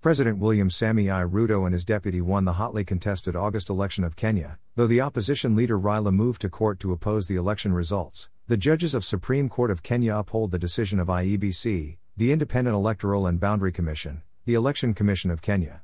President William Samoei Ruto and his deputy won the hotly contested August election of Kenya, though the opposition leader Raila moved to court to oppose the election results. The judges of Supreme Court of Kenya uphold the decision of IEBC, the Independent Electoral and Boundary Commission, the Election Commission of Kenya.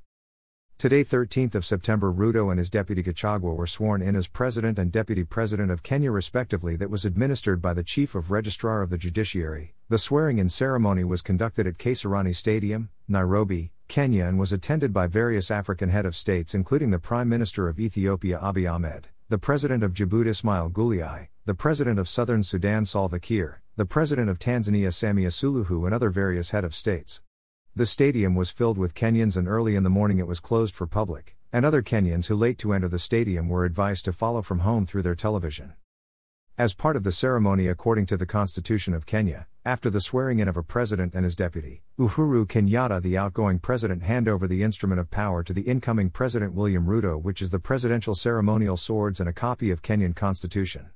Today, 13th of September, Ruto and his deputy Gachagua were sworn in as President and Deputy President of Kenya respectively that was administered by the Chief of Registrar of the Judiciary. The swearing-in ceremony was conducted at Kasarani Stadium, Nairobi, Kenya and was attended by various African head of states including the Prime Minister of Ethiopia Abiy Ahmed, the President of Djibouti Ismail Guelleh, the President of Southern Sudan Salva Kiir, the President of Tanzania Samia Suluhu and other various head of states. The stadium was filled with Kenyans and early in the morning it was closed for public, and other Kenyans who late to enter the stadium were advised to follow from home through their television. As part of the ceremony according to the Constitution of Kenya, after the swearing in of a president and his deputy, Uhuru Kenyatta the outgoing president hand over the instrument of power to the incoming president William Ruto which is the presidential ceremonial swords and a copy of Kenyan constitution.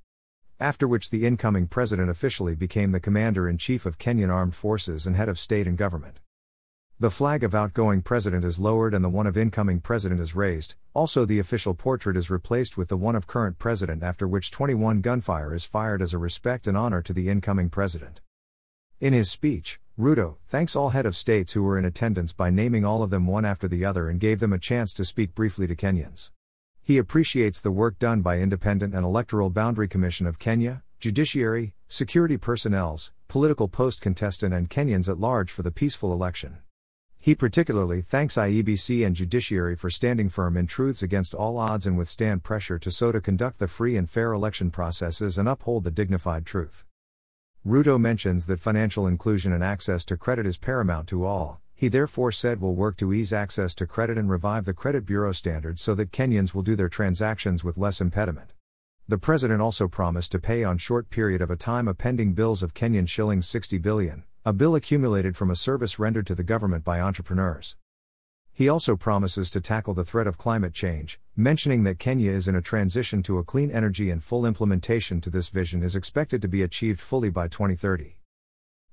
After which the incoming president officially became the commander-in-chief of Kenyan armed forces and head of state and government. The flag of outgoing president is lowered and the one of incoming president is raised. Also, the official portrait is replaced with the one of current president, after which 21 gunfire is fired as a respect and honor to the incoming president. In his speech, Ruto thanks all head of states who were in attendance by naming all of them one after the other and gave them a chance to speak briefly to Kenyans. He appreciates the work done by Independent and Electoral Boundary Commission of Kenya, judiciary, security personnels, political post contestant and Kenyans at large for the peaceful election. He particularly thanks IEBC and judiciary for standing firm in truths against all odds and withstand pressure to so to conduct the free and fair election processes and uphold the dignified truth. Ruto mentions that financial inclusion and access to credit is paramount to all. He therefore said will work to ease access to credit and revive the credit bureau standards so that Kenyans will do their transactions with less impediment. The president also promised to pay on short period of a time a pending bills of Kenyan shillings 60 billion, a bill accumulated from a service rendered to the government by entrepreneurs. He also promises to tackle the threat of climate change, mentioning that Kenya is in a transition to a clean energy and full implementation to this vision is expected to be achieved fully by 2030.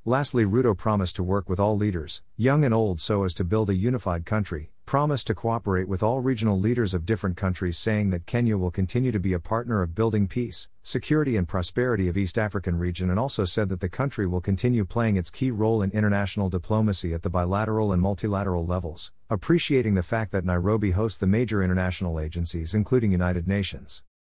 Lastly, Ruto promised to work with all leaders, young and old, so as to build a unified country, promised to cooperate with all regional leaders of different countries, saying that Kenya will continue to be a partner of building peace, security, and prosperity of East African region, and also said that the country will continue playing its key role in international diplomacy at the bilateral and multilateral levels, appreciating the fact that Nairobi hosts the major international agencies, including United Nations.